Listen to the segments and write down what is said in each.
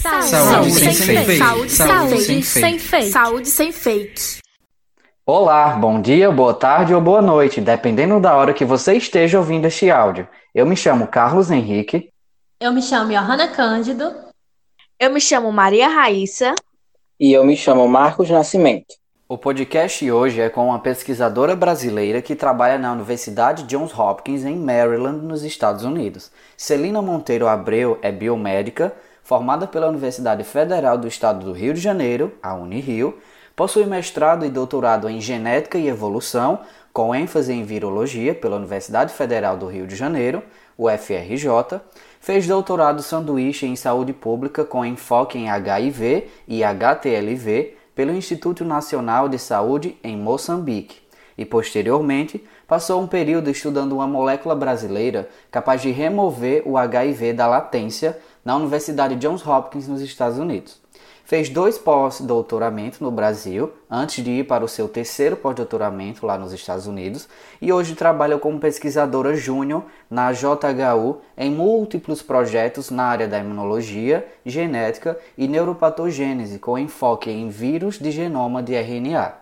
Saúde, saúde, sem, sem fake. Saúde, saúde, sem, sem fake. Saúde sem fake. Olá, bom dia, boa tarde ou boa noite, dependendo da hora que você esteja ouvindo este áudio. Eu me chamo Carlos Henrique. Eu me chamo Johanna Cândido. Eu me chamo Maria Raíssa. E eu me chamo Marcos Nascimento. O podcast hoje é com uma pesquisadora brasileira que trabalha na Universidade Johns Hopkins em Maryland, nos Estados Unidos. Celina Monteiro Abreu é biomédica, formada pela Universidade Federal do Estado do Rio de Janeiro, a Unirio, possui mestrado e doutorado em Genética e Evolução, com ênfase em Virologia pela Universidade Federal do Rio de Janeiro, UFRJ, fez doutorado sanduíche em Saúde Pública com enfoque em HIV e HTLV pelo Instituto Nacional de Saúde em Moçambique e, posteriormente, passou um período estudando uma molécula brasileira capaz de remover o HIV da latência na Universidade Johns Hopkins, nos Estados Unidos. Fez dois pós-doutoramentos no Brasil, antes de ir para o seu terceiro pós-doutoramento lá nos Estados Unidos, e hoje trabalha como pesquisadora júnior na JHU em múltiplos projetos na área da imunologia, genética e neuropatogênese, com enfoque em vírus de genoma de RNA.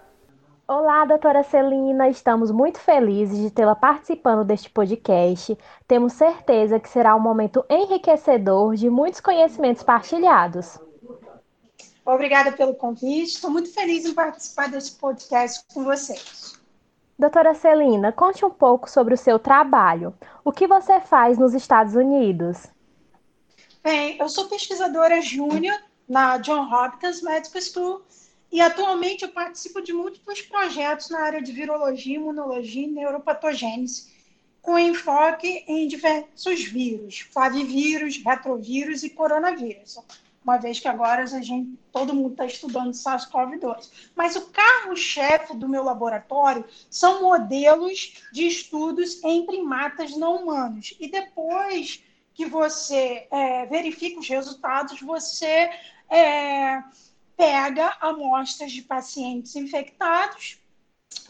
Olá, doutora Celina, estamos muito felizes de tê-la participando deste podcast. Temos certeza que será um momento enriquecedor de muitos conhecimentos partilhados. Obrigada pelo convite, estou muito feliz em participar deste podcast com vocês. Doutora Celina, conte um pouco sobre o seu trabalho. O que você faz nos Estados Unidos? Bem, eu sou pesquisadora júnior na John Hopkins Medical School e atualmente eu participo de múltiplos projetos na área de virologia, imunologia e neuropatogênese, com enfoque em diversos vírus, flavivírus, retrovírus e coronavírus, uma vez que agora a gente, todo mundo está estudando SARS-CoV-2. Mas o carro-chefe do meu laboratório são modelos de estudos em primatas não humanos. E depois que você é, verifica os resultados, você é, pega amostras de pacientes infectados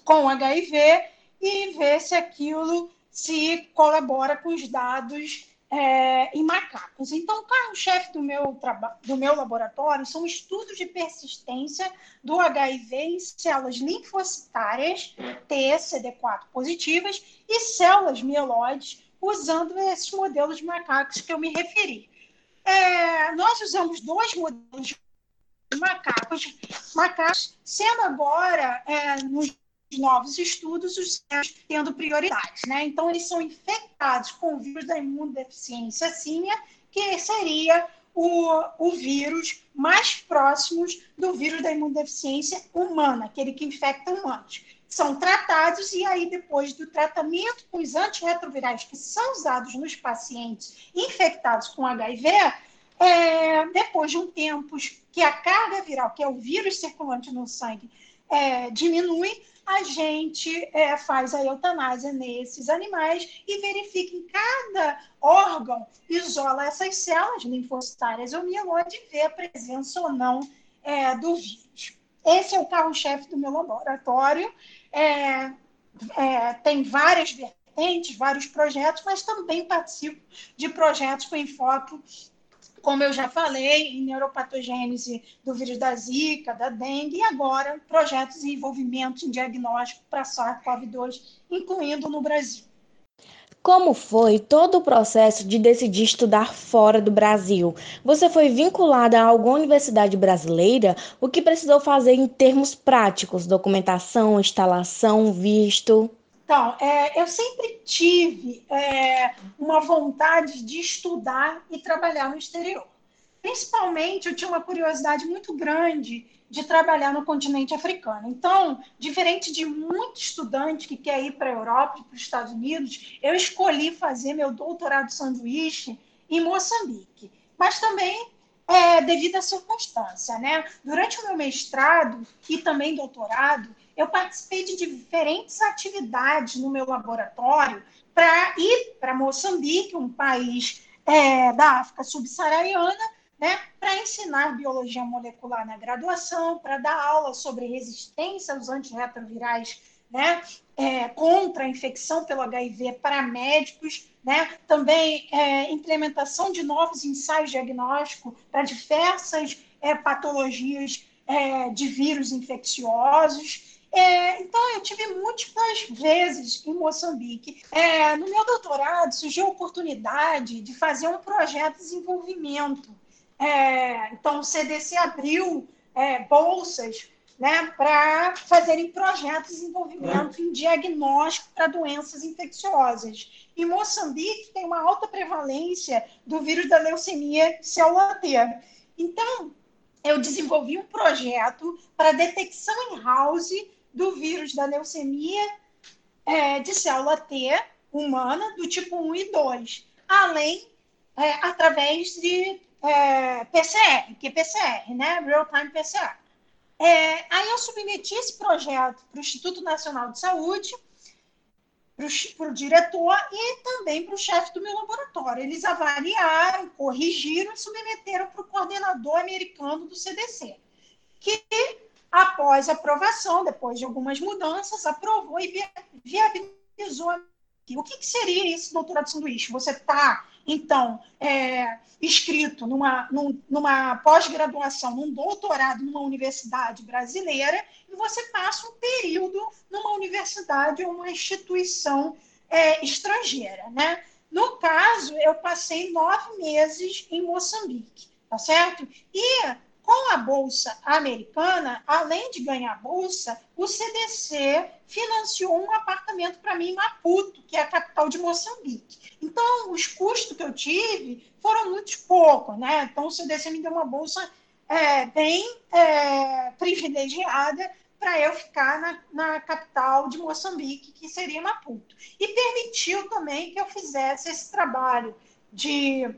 com HIV e vê se aquilo se colabora com os dados é, em macacos. Então, o carro-chefe do meu, do meu laboratório são estudos de persistência do HIV em células linfocitárias TCD4 positivas e células mieloides, usando esses modelos de macacos que eu me referi. É, nós usamos dois modelos de macacos, macacos sendo agora, é, nos novos estudos, os tendo prioridade. Né? Então, eles são infectados com o vírus da imunodeficiência símia, que seria o, o vírus mais próximo do vírus da imunodeficiência humana, aquele que infecta humanos. São tratados e aí, depois do tratamento com os antirretrovirais que são usados nos pacientes infectados com HIV, é, depois de um tempo que a carga viral, que é o vírus circulante no sangue, é, diminui, a gente é, faz a eutanásia nesses animais e verifica em cada órgão, isola essas células linfocitárias ou mieloide e vê a presença ou não é, do vírus. Esse é o carro-chefe do meu laboratório. É, é tem várias vertentes, vários projetos, mas também participo de projetos com enfoque como eu já falei, em neuropatogênese do vírus da Zika, da dengue, e agora projetos de envolvimento em diagnóstico para SARS-CoV-2, incluindo no Brasil. Como foi todo o processo de decidir estudar fora do Brasil? Você foi vinculada a alguma universidade brasileira? O que precisou fazer em termos práticos? Documentação, instalação, visto? Então, é, eu sempre tive é, uma vontade de estudar e trabalhar no exterior. Principalmente, eu tinha uma curiosidade muito grande de trabalhar no continente africano. Então, diferente de muito estudante que quer ir para a Europa para os Estados Unidos, eu escolhi fazer meu doutorado sanduíche em Moçambique. Mas também é, devido à circunstância, né? Durante o meu mestrado e também doutorado, eu participei de diferentes atividades no meu laboratório para ir para Moçambique, um país é, da África subsaariana, né, para ensinar biologia molecular na graduação, para dar aula sobre resistência aos antirretrovirais né, é, contra a infecção pelo HIV para médicos, né, também é, implementação de novos ensaios diagnósticos para diversas é, patologias é, de vírus infecciosos. É, então, eu tive múltiplas vezes em Moçambique. É, no meu doutorado, surgiu a oportunidade de fazer um projeto de desenvolvimento. É, então, o CDC abriu é, bolsas né, para fazerem projetos de desenvolvimento em diagnóstico para doenças infecciosas. E Moçambique tem uma alta prevalência do vírus da leucemia célula T. Então, eu desenvolvi um projeto para detecção em house do vírus da leucemia é, de célula T humana do tipo 1 e 2, além é, através de é, PCR, que é PCR, né? Real-time PCR. É, aí eu submeti esse projeto para o Instituto Nacional de Saúde, para o diretor e também para o chefe do meu laboratório. Eles avaliaram, corrigiram e submeteram para o coordenador americano do CDC, que, após aprovação, depois de algumas mudanças, aprovou e viabilizou. O que, que seria esse doutorado sanduíche? Você está então, é, numa, numa pós-graduação, num doutorado numa universidade brasileira, e você passa um período numa universidade ou uma instituição é, estrangeira. Né? No caso, eu passei nove meses em Moçambique, tá certo? E com a Bolsa Americana, além de ganhar a Bolsa, o CDC financiou um apartamento para mim em Maputo, que é a capital de Moçambique. Então, os custos que eu tive foram muito poucos, né? Então, o CDC me deu uma bolsa é, bem é, privilegiada para eu ficar na, na, capital de Moçambique, que seria Maputo. E permitiu também que eu fizesse esse trabalho de,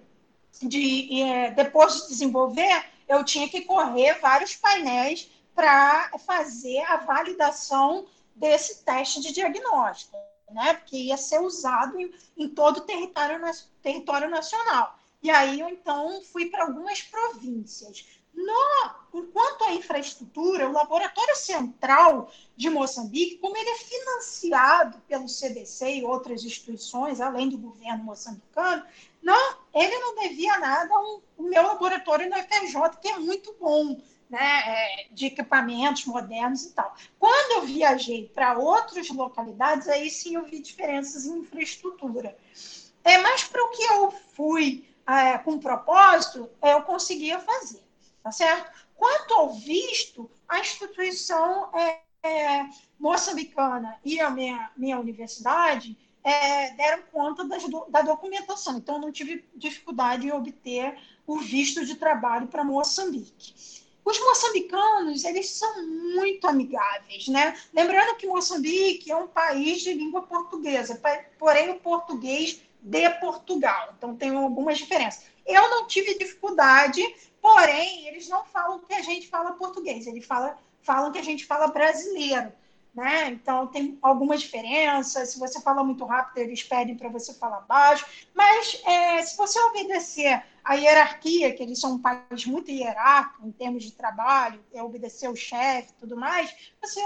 de é, depois de desenvolver eu tinha que correr vários painéis para fazer a validação desse teste de diagnóstico, né? Porque ia ser usado em, em todo o território, território nacional. E aí eu então fui para algumas províncias. No, enquanto a infraestrutura, o Laboratório Central de Moçambique, como ele é financiado pelo CDC e outras instituições, além do governo moçambicano, não, ele não devia nada ao, meu laboratório no FRJ, que é muito bom, né, é, de equipamentos modernos e tal. Quando eu viajei para outras localidades, aí sim eu vi diferenças em infraestrutura. É, mas para o que eu fui é, com propósito, eu conseguia fazer, tá certo? Quanto ao visto, a instituição é, é, moçambicana e a minha, minha universidade é, deram conta das, da documentação. Então, não tive dificuldade em obter o visto de trabalho para Moçambique. Os moçambicanos, eles são muito amigáveis, né? Lembrando que Moçambique é um país de língua portuguesa, porém o português de Portugal. Então, tem algumas diferenças. Eu não tive dificuldade, porém, eles não falam que a gente fala português, eles falam, falam que a gente fala brasileiro né? Então tem algumas diferenças. Se você fala muito rápido, eles pedem para você falar baixo. Mas é, se você obedecer a hierarquia, que eles são um país muito hierárquico em termos de trabalho, é obedecer o chefe, tudo mais, você,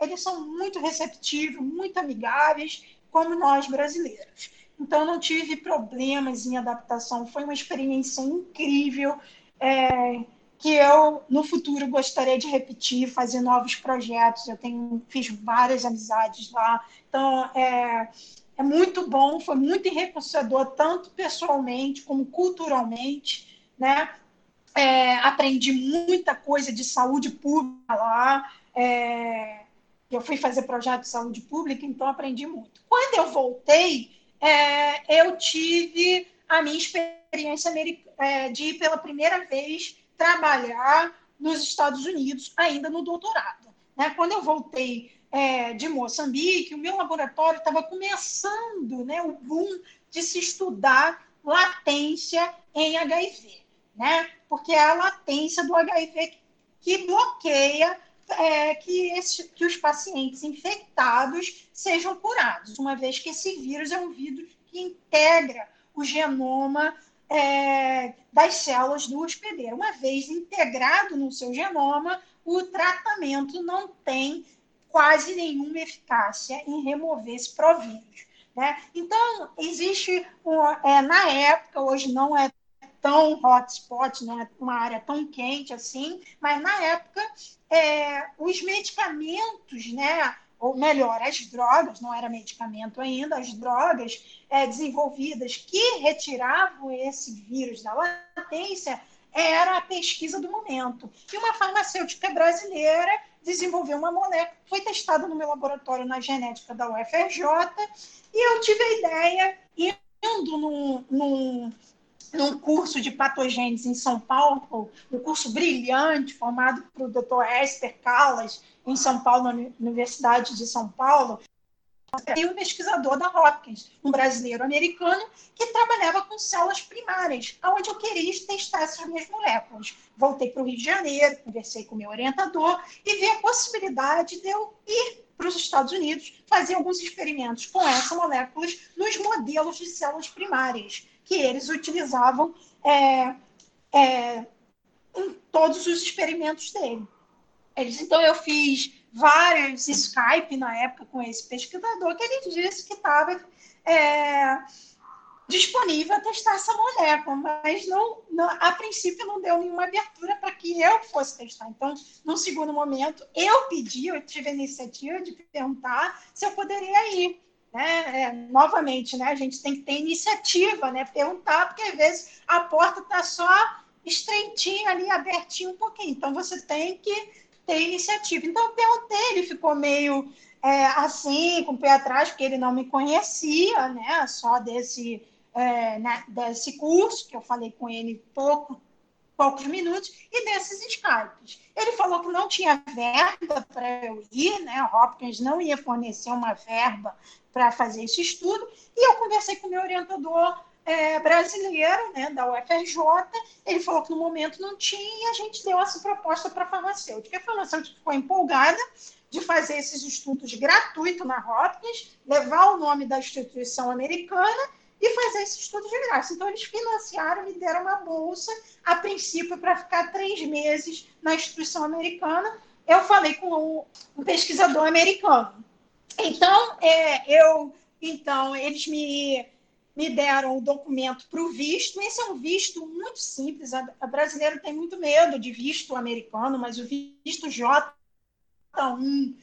eles são muito receptivos, muito amigáveis, como nós brasileiros. Então não tive problemas em adaptação. Foi uma experiência incrível. É, que eu no futuro gostaria de repetir, fazer novos projetos. Eu tenho fiz várias amizades lá, então é, é muito bom, foi muito enriquecedor tanto pessoalmente como culturalmente, né? É, aprendi muita coisa de saúde pública lá. É, eu fui fazer projeto de saúde pública, então aprendi muito. Quando eu voltei, é, eu tive a minha experiência é, de ir pela primeira vez trabalhar nos Estados Unidos, ainda no doutorado. Né? Quando eu voltei é, de Moçambique, o meu laboratório estava começando né, o boom de se estudar latência em HIV, né? porque é a latência do HIV que bloqueia é, que, esse, que os pacientes infectados sejam curados, uma vez que esse vírus é um vírus que integra o genoma é, das células do hospedeiro. Uma vez integrado no seu genoma, o tratamento não tem quase nenhuma eficácia em remover esse provírus. Né? Então, existe, é, na época, hoje não é tão hotspot, não é uma área tão quente assim, mas na época é, os medicamentos, né, ou melhor, as drogas, não era medicamento ainda, as drogas é, desenvolvidas que retiravam esse vírus da latência era a pesquisa do momento. E uma farmacêutica brasileira desenvolveu uma molécula, foi testada no meu laboratório na genética da UFRJ, e eu tive a ideia, indo num, num num curso de patogênese em São Paulo, um curso brilhante, formado por o Dr. Esther Callas, em São Paulo, na Universidade de São Paulo, e um pesquisador da Hopkins, um brasileiro americano, que trabalhava com células primárias, onde eu queria testar essas minhas moléculas. Voltei para o Rio de Janeiro, conversei com meu orientador e vi a possibilidade de eu ir para os Estados Unidos fazer alguns experimentos com essas moléculas nos modelos de células primárias que eles utilizavam é, é, em todos os experimentos dele. Eles, então, eu fiz vários Skype na época com esse pesquisador, que ele disse que estava é, disponível a testar essa molécula, mas não, não, a princípio não deu nenhuma abertura para que eu fosse testar. Então, no segundo momento, eu pedi, eu tive a iniciativa de perguntar se eu poderia ir né? É, novamente, né? A gente tem que ter iniciativa, né? Perguntar, porque às vezes a porta está só estreitinha ali, abertinha um pouquinho. Então você tem que ter iniciativa. Então eu perguntei, ele ficou meio é, assim, com o pé atrás, porque ele não me conhecia, né? Só desse, é, né? desse curso, que eu falei com ele pouco poucos minutos, e desses Skypes. Ele falou que não tinha verba para eu ir, né? A Hopkins não ia fornecer uma verba para fazer esse estudo, e eu conversei com o meu orientador é, brasileiro, né, da UFRJ, ele falou que no momento não tinha, e a gente deu essa proposta para a farmacêutica. A farmacêutica ficou empolgada de fazer esses estudos gratuitos na Hopkins, levar o nome da instituição americana e fazer esse estudo de graça. Então, eles financiaram, me deram uma bolsa, a princípio, para ficar três meses na instituição americana. Eu falei com um pesquisador americano. Então, é, eu, então eles me, me deram o documento para o visto. Esse é um visto muito simples. A, brasileira tem muito medo de visto americano, mas o visto J1,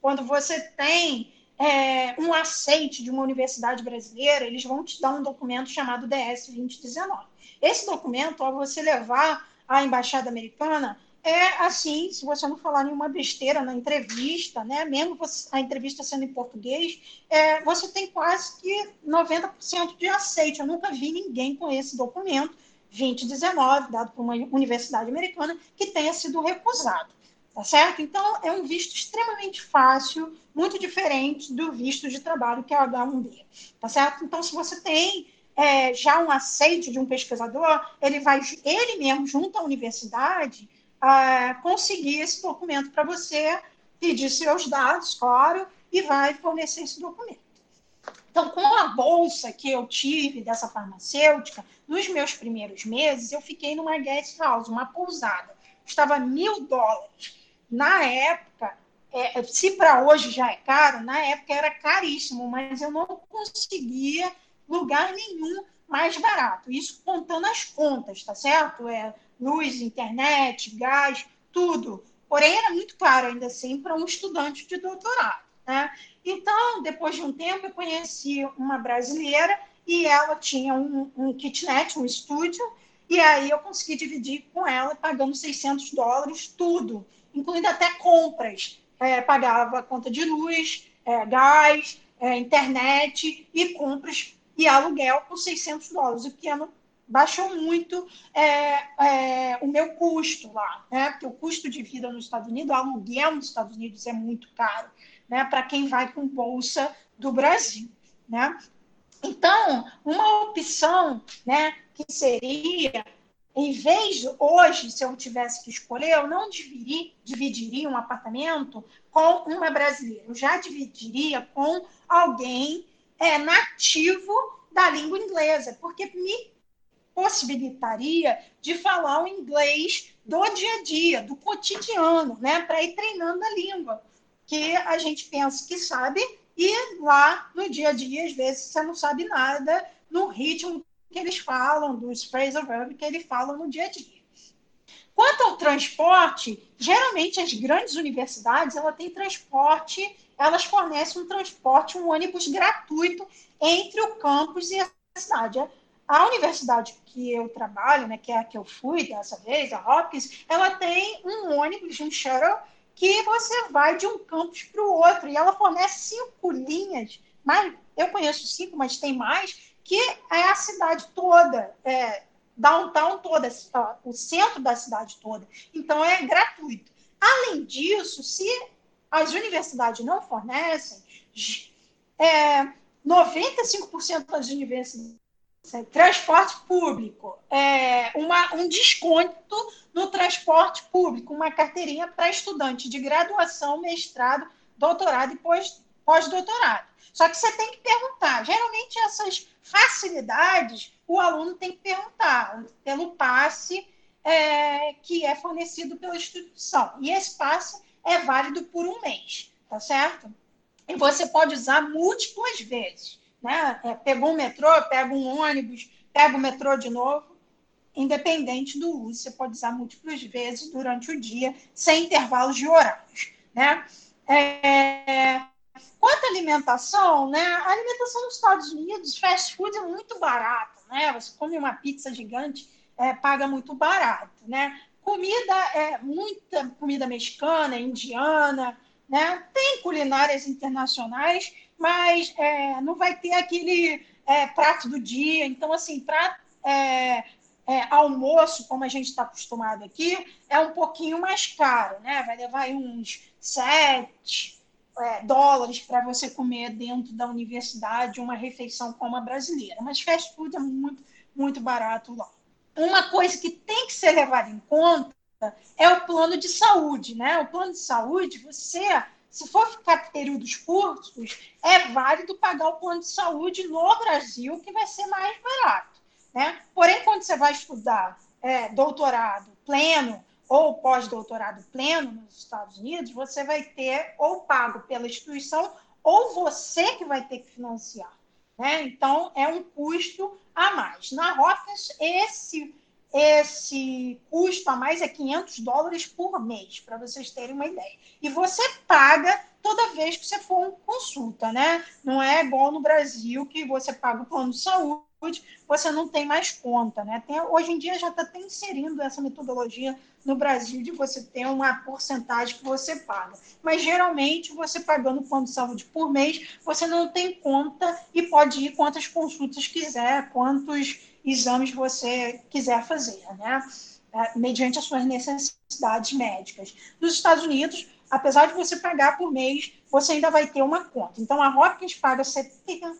quando você tem é, um aceite de uma universidade brasileira, eles vão te dar um documento chamado DS 2019. Esse documento, ao você levar à embaixada americana, é assim, se você não falar nenhuma besteira na entrevista, né, mesmo você, a entrevista sendo em português, é, você tem quase que 90% de aceite. Eu nunca vi ninguém com esse documento 2019, dado por uma universidade americana, que tenha sido recusado. Tá certo? Então, é um visto extremamente fácil, muito diferente do visto de trabalho, que é o H1B. Tá certo? Então, se você tem é, já um aceite de um pesquisador, ele vai, ele mesmo, junto à universidade, conseguir esse documento para você, pedir seus dados, claro, e vai fornecer esse documento. Então, com a bolsa que eu tive dessa farmacêutica, nos meus primeiros meses, eu fiquei numa guest house, uma pousada. Custava mil dólares. Na época, é, se para hoje já é caro, na época era caríssimo, mas eu não conseguia lugar nenhum mais barato. Isso contando as contas, tá certo? É, luz, internet, gás, tudo. Porém, era muito caro ainda assim para um estudante de doutorado. Né? Então, depois de um tempo, eu conheci uma brasileira e ela tinha um, um kitnet, um estúdio, e aí eu consegui dividir com ela, pagando 600 dólares, tudo, incluindo até compras. É, pagava conta de luz, é, gás, é, internet e compras e aluguel por 600 dólares, o que é baixou muito é, é, o meu custo lá, né? Porque o custo de vida nos Estados Unidos, o aluguel nos Estados Unidos é muito caro, né? Para quem vai com bolsa do Brasil, né? Então, uma opção, né, que seria, em vez de hoje, se eu tivesse que escolher, eu não dividiria, dividiria um apartamento com uma brasileira, eu já dividiria com alguém é, nativo da língua inglesa, porque me possibilitaria de falar o inglês do dia a dia, do cotidiano, né, para ir treinando a língua. que a gente pensa que sabe, e lá no dia a dia, às vezes, você não sabe nada no ritmo que eles falam, dos phrasal verb que eles falam no dia a dia. Quanto ao transporte, geralmente as grandes universidades ela tem transporte, elas fornecem um transporte, um ônibus gratuito entre o campus e a cidade. A universidade que eu trabalho, né, que é a que eu fui dessa vez, a Hopkins, ela tem um ônibus, um shuttle, que você vai de um campus para o outro, e ela fornece cinco linhas, mas eu conheço cinco, mas tem mais, que é a cidade toda, é, downtown toda, o centro da cidade toda. Então é gratuito. Além disso, se as universidades não fornecem, é, 95% das universidades transporte público, é, uma, um desconto no transporte público, uma carteirinha para estudante de graduação, mestrado, doutorado e pós-doutorado. Só que você tem que perguntar. Geralmente, essas facilidades, o aluno tem que perguntar pelo passe é, que é fornecido pela instituição. E esse passe é válido por um mês, tá certo? E você pode usar múltiplas vezes. Né? É, pegou um metrô, pega um ônibus, pega o metrô de novo. Independente do uso, você pode usar múltiplas vezes durante o dia, sem intervalos de horários. Né? É, quanto à alimentação, né? a alimentação nos Estados Unidos, fast food é muito barato. Né? Você come uma pizza gigante, é, paga muito barato. Né? Comida é muita comida mexicana, indiana, né? Tem culinárias internacionais, mas é, não vai ter aquele é, prato do dia. Então, assim, para é, é, almoço, como a gente está acostumado aqui, é um pouquinho mais caro, né? Vai levar uns 7 é, dólares para você comer dentro da universidade uma refeição como a brasileira. Mas fast food é muito, muito barato lá. Uma coisa que tem que ser levada em conta é o plano de saúde, né? O plano de saúde, você se for ficar períodos curtos, é válido pagar o plano de saúde no Brasil, que vai ser mais barato. Né? Porém, quando você vai estudar é, doutorado pleno ou pós-doutorado pleno nos Estados Unidos, você vai ter ou pago pela instituição ou você que vai ter que financiar. Né? Então, é um custo a mais. Na Hopkins, esse esse custo a mais é 500 dólares por mês, para vocês terem uma ideia. E você paga toda vez que você for consulta, né? Não é igual no Brasil que você paga o plano de saúde, você não tem mais conta, né? Tem, hoje em dia já está inserindo essa metodologia no Brasil de você ter uma porcentagem que você paga. Mas geralmente você pagando o plano de saúde por mês, você não tem conta e pode ir quantas consultas quiser, quantos exames você quiser fazer, né? É, mediante as suas necessidades médicas. Nos Estados Unidos, apesar de você pagar por mês, você ainda vai ter uma conta. Então, a Hopkins paga 70%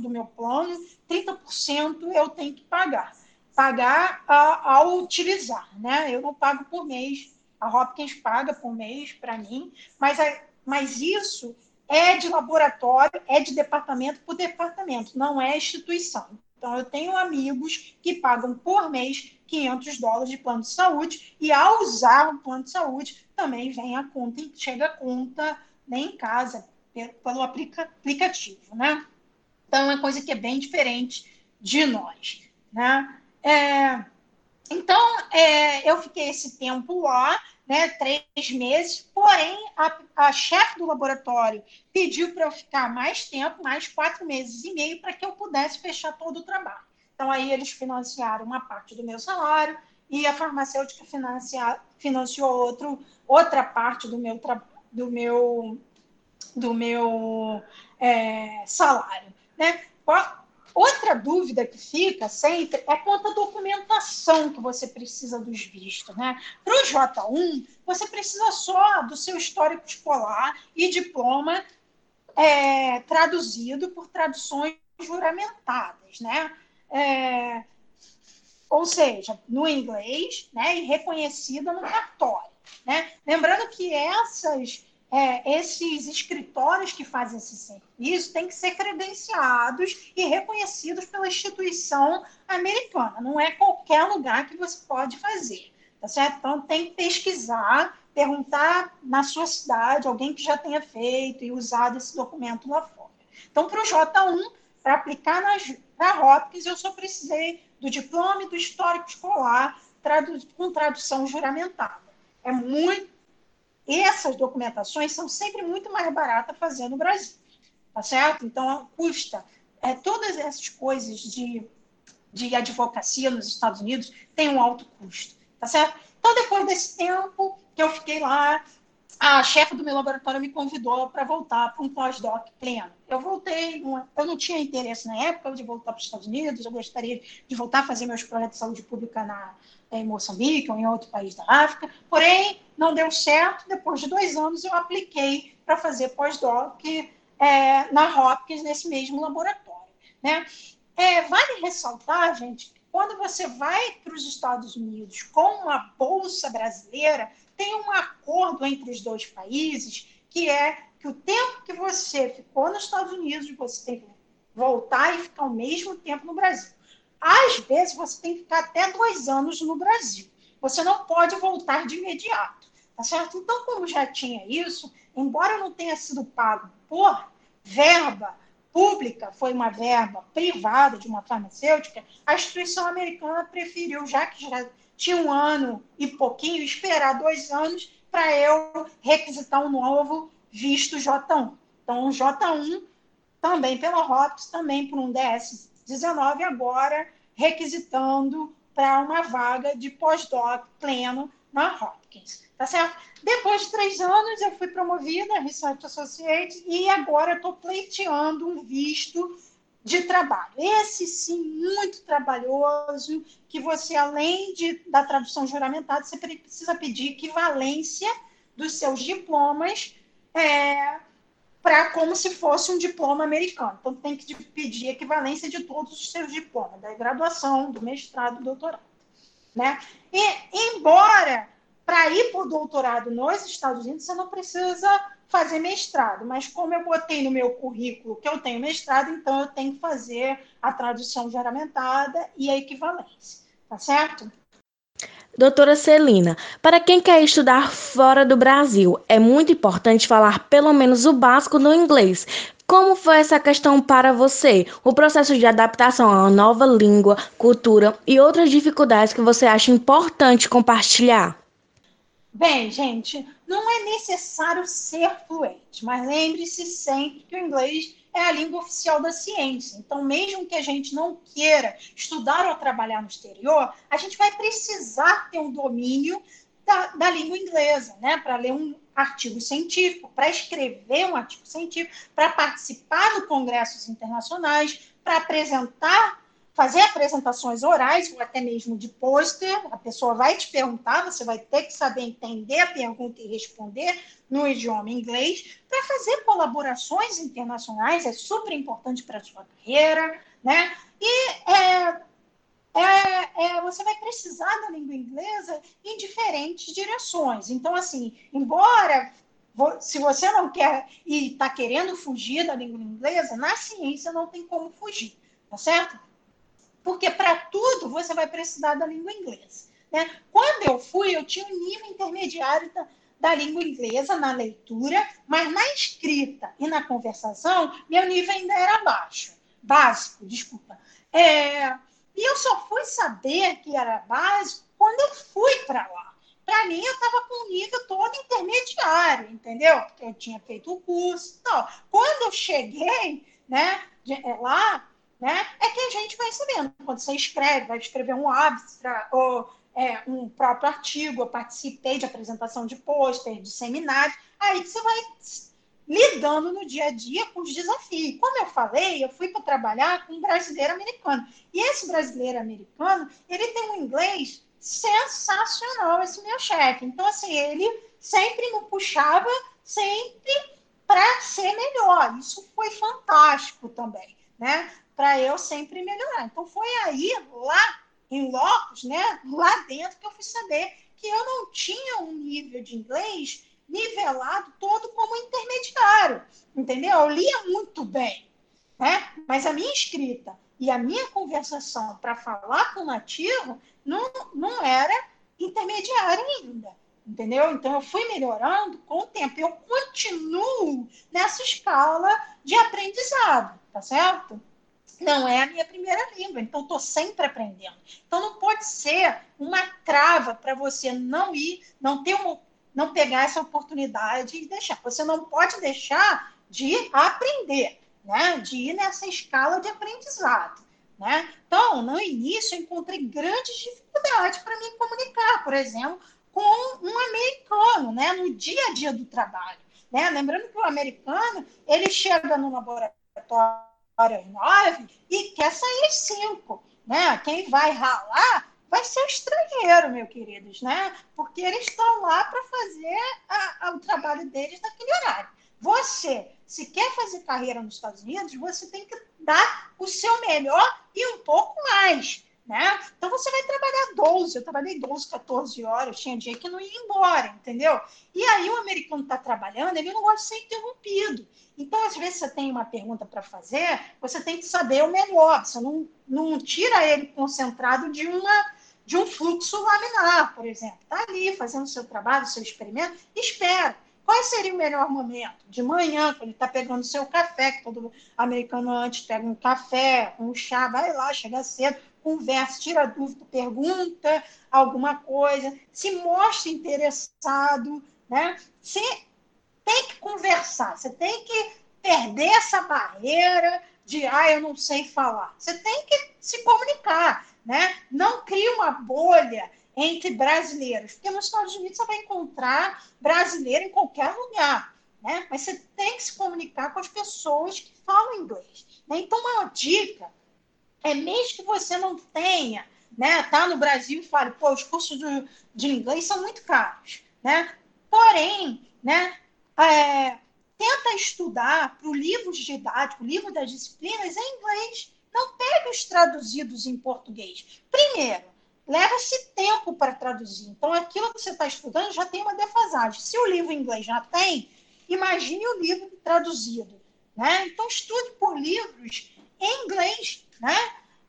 do meu plano, 30% eu tenho que pagar. Pagar ao utilizar, né? Eu não pago por mês, a Hopkins paga por mês para mim, mas, a, mas isso é de laboratório, é de departamento por departamento, não é instituição. Então, eu tenho amigos que pagam por mês 500 dólares de plano de saúde e, ao usar o plano de saúde, também vem a conta, chega a conta nem em casa, pelo aplica, aplicativo, né? Então, é uma coisa que é bem diferente de nós, né? É, então, é, eu fiquei esse tempo lá, né, três meses, porém, a, a chefe do laboratório pediu para eu ficar mais tempo, mais quatro meses e meio, para que eu pudesse fechar todo o trabalho. Então, aí eles financiaram uma parte do meu salário e a farmacêutica financiou outro, outra parte do meu, do meu, do meu é, salário. Né? Outra dúvida que fica sempre é quanto à documentação que você precisa dos vistos. Né? Para o J1, você precisa só do seu histórico escolar e diploma é, traduzido por traduções juramentadas. Né? É, ou seja, no inglês né, e reconhecida no cartório. Né? Lembrando que essas é, esses escritórios que fazem esse serviço têm que ser credenciados e reconhecidos pela instituição americana. Não é qualquer lugar que você pode fazer, tá certo? Então tem que pesquisar perguntar na sua cidade, alguém que já tenha feito e usado esse documento lá fora. Então, para o J1, para aplicar na Hopkins, eu só precisei do diploma e do histórico escolar tradu com tradução juramentada. É muito. Essas documentações são sempre muito mais baratas fazer no Brasil, tá certo? Então, custa. É, todas essas coisas de, de advocacia nos Estados Unidos têm um alto custo, tá certo? Então, depois desse tempo que eu fiquei lá, a chefe do meu laboratório me convidou para voltar para um pós-doc pleno. Eu voltei, eu não tinha interesse na época de voltar para os Estados Unidos, eu gostaria de voltar a fazer meus projetos de saúde pública na, em Moçambique ou em outro país da África, porém, não deu certo. Depois de dois anos, eu apliquei para fazer pós-doc é, na Hopkins, nesse mesmo laboratório. Né? É, vale ressaltar, gente, quando você vai para os Estados Unidos com uma bolsa brasileira, tem um acordo entre os dois países que é que o tempo que você ficou nos Estados Unidos, você tem que voltar e ficar o mesmo tempo no Brasil. Às vezes, você tem que ficar até dois anos no Brasil. Você não pode voltar de imediato, tá certo? Então, como já tinha isso, embora não tenha sido pago por verba pública foi uma verba privada de uma farmacêutica, a instituição americana preferiu, já que já tinha um ano e pouquinho, esperar dois anos para eu requisitar um novo visto J1. Então, J1 também pela ROPS, também por um DS-19, agora requisitando para uma vaga de pós-doc pleno na Hopkins. Tá certo? Depois de três anos, eu fui promovida a Research Associate e agora estou pleiteando um visto de trabalho. Esse sim, muito trabalhoso, que você, além de, da tradução juramentada, você precisa pedir equivalência dos seus diplomas é, para como se fosse um diploma americano. Então, tem que pedir equivalência de todos os seus diplomas, da graduação, do mestrado, do doutorado. Né? E, embora para ir para o doutorado nos Estados Unidos, você não precisa fazer mestrado, mas como eu botei no meu currículo que eu tenho mestrado, então eu tenho que fazer a tradução juramentada e a equivalência, tá certo? Doutora Celina, para quem quer estudar fora do Brasil, é muito importante falar pelo menos o básico do inglês. Como foi essa questão para você? O processo de adaptação a uma nova língua, cultura e outras dificuldades que você acha importante compartilhar? Bem, gente, não é necessário ser fluente, mas lembre-se sempre que o inglês é a língua oficial da ciência. Então, mesmo que a gente não queira estudar ou trabalhar no exterior, a gente vai precisar ter um domínio da, da língua inglesa, né? Para ler um artigo científico, para escrever um artigo científico, para participar de congressos internacionais, para apresentar fazer apresentações orais ou até mesmo de pôster. A pessoa vai te perguntar, você vai ter que saber entender a pergunta e responder no idioma inglês. Para fazer colaborações internacionais é super importante para a sua carreira, né? E é, é, é, você vai precisar da língua inglesa em diferentes direções. Então, assim, embora se você não quer e está querendo fugir da língua inglesa, na ciência não tem como fugir, tá certo? Porque para tudo você vai precisar da língua inglesa. Né? Quando eu fui, eu tinha um nível intermediário da, da língua inglesa na leitura, mas na escrita e na conversação, meu nível ainda era baixo, básico, desculpa. É, e eu só fui saber que era básico quando eu fui para lá. Para mim, eu estava com o nível todo intermediário, entendeu? Porque eu tinha feito o curso. Então, quando eu cheguei né, é, lá, né? É que a gente vai sabendo. Quando você escreve, vai escrever um abstract ou é, um próprio artigo, eu participei de apresentação de pôster, de seminário, aí você vai lidando no dia a dia com os desafios. Como eu falei, eu fui para trabalhar com um brasileiro americano. E esse brasileiro americano, ele tem um inglês sensacional, esse meu chefe. Então, assim, ele sempre me puxava, sempre para ser melhor. Isso foi fantástico também, né? Para eu sempre melhorar. Então foi aí, lá em Locos, né, lá dentro, que eu fui saber que eu não tinha um nível de inglês nivelado todo como intermediário, entendeu? Eu lia muito bem, né? mas a minha escrita e a minha conversação para falar com o nativo não, não era intermediária ainda. entendeu? Então eu fui melhorando com o tempo. Eu continuo nessa escala de aprendizado, tá certo? Não é a minha primeira língua, então estou sempre aprendendo. Então não pode ser uma trava para você não ir, não ter uma, não pegar essa oportunidade e deixar. Você não pode deixar de aprender, né? De ir nessa escala de aprendizado. Né? Então, no início, eu encontrei grandes dificuldades para me comunicar, por exemplo, com um americano, né? no dia a dia do trabalho. Né? Lembrando que o americano ele chega no laboratório às nove e quer sair cinco. Né? Quem vai ralar vai ser o estrangeiro, meus queridos, né? porque eles estão lá para fazer a, a, o trabalho deles naquele horário. Você, se quer fazer carreira nos Estados Unidos, você tem que dar o seu melhor e um pouco mais. Né? Então você vai trabalhar 12, eu trabalhei 12, 14 horas, tinha dia que não ia embora, entendeu? E aí o americano está trabalhando, ele não gosta de ser interrompido. Então, às vezes, você tem uma pergunta para fazer, você tem que saber o melhor, você não, não tira ele concentrado de uma de um fluxo laminar, por exemplo. Está ali fazendo seu trabalho, seu experimento, espera. Qual seria o melhor momento? De manhã, quando ele está pegando seu café, que todo americano antes pega um café, um chá, vai lá, chega cedo, conversa, tira dúvida, pergunta alguma coisa, se mostra interessado, né? Você tem que conversar, você tem que perder essa barreira de, ah, eu não sei falar. Você tem que se comunicar, né? Não cria uma bolha entre brasileiros, porque nos Estados Unidos você vai encontrar brasileiro em qualquer lugar, né? Mas você tem que se comunicar com as pessoas que falam inglês. Né? Então, uma dica é mesmo que você não tenha, né? Tá no Brasil e fale, pô, os cursos de, de inglês são muito caros, né? Porém, né? É, tenta estudar para o livro didático, o livro das disciplinas em inglês. Não pegue os traduzidos em português. Primeiro, leva-se tempo para traduzir. Então, aquilo que você está estudando já tem uma defasagem. Se o livro em inglês já tem, imagine o livro traduzido. Né? Então, estude por livros em inglês. Né?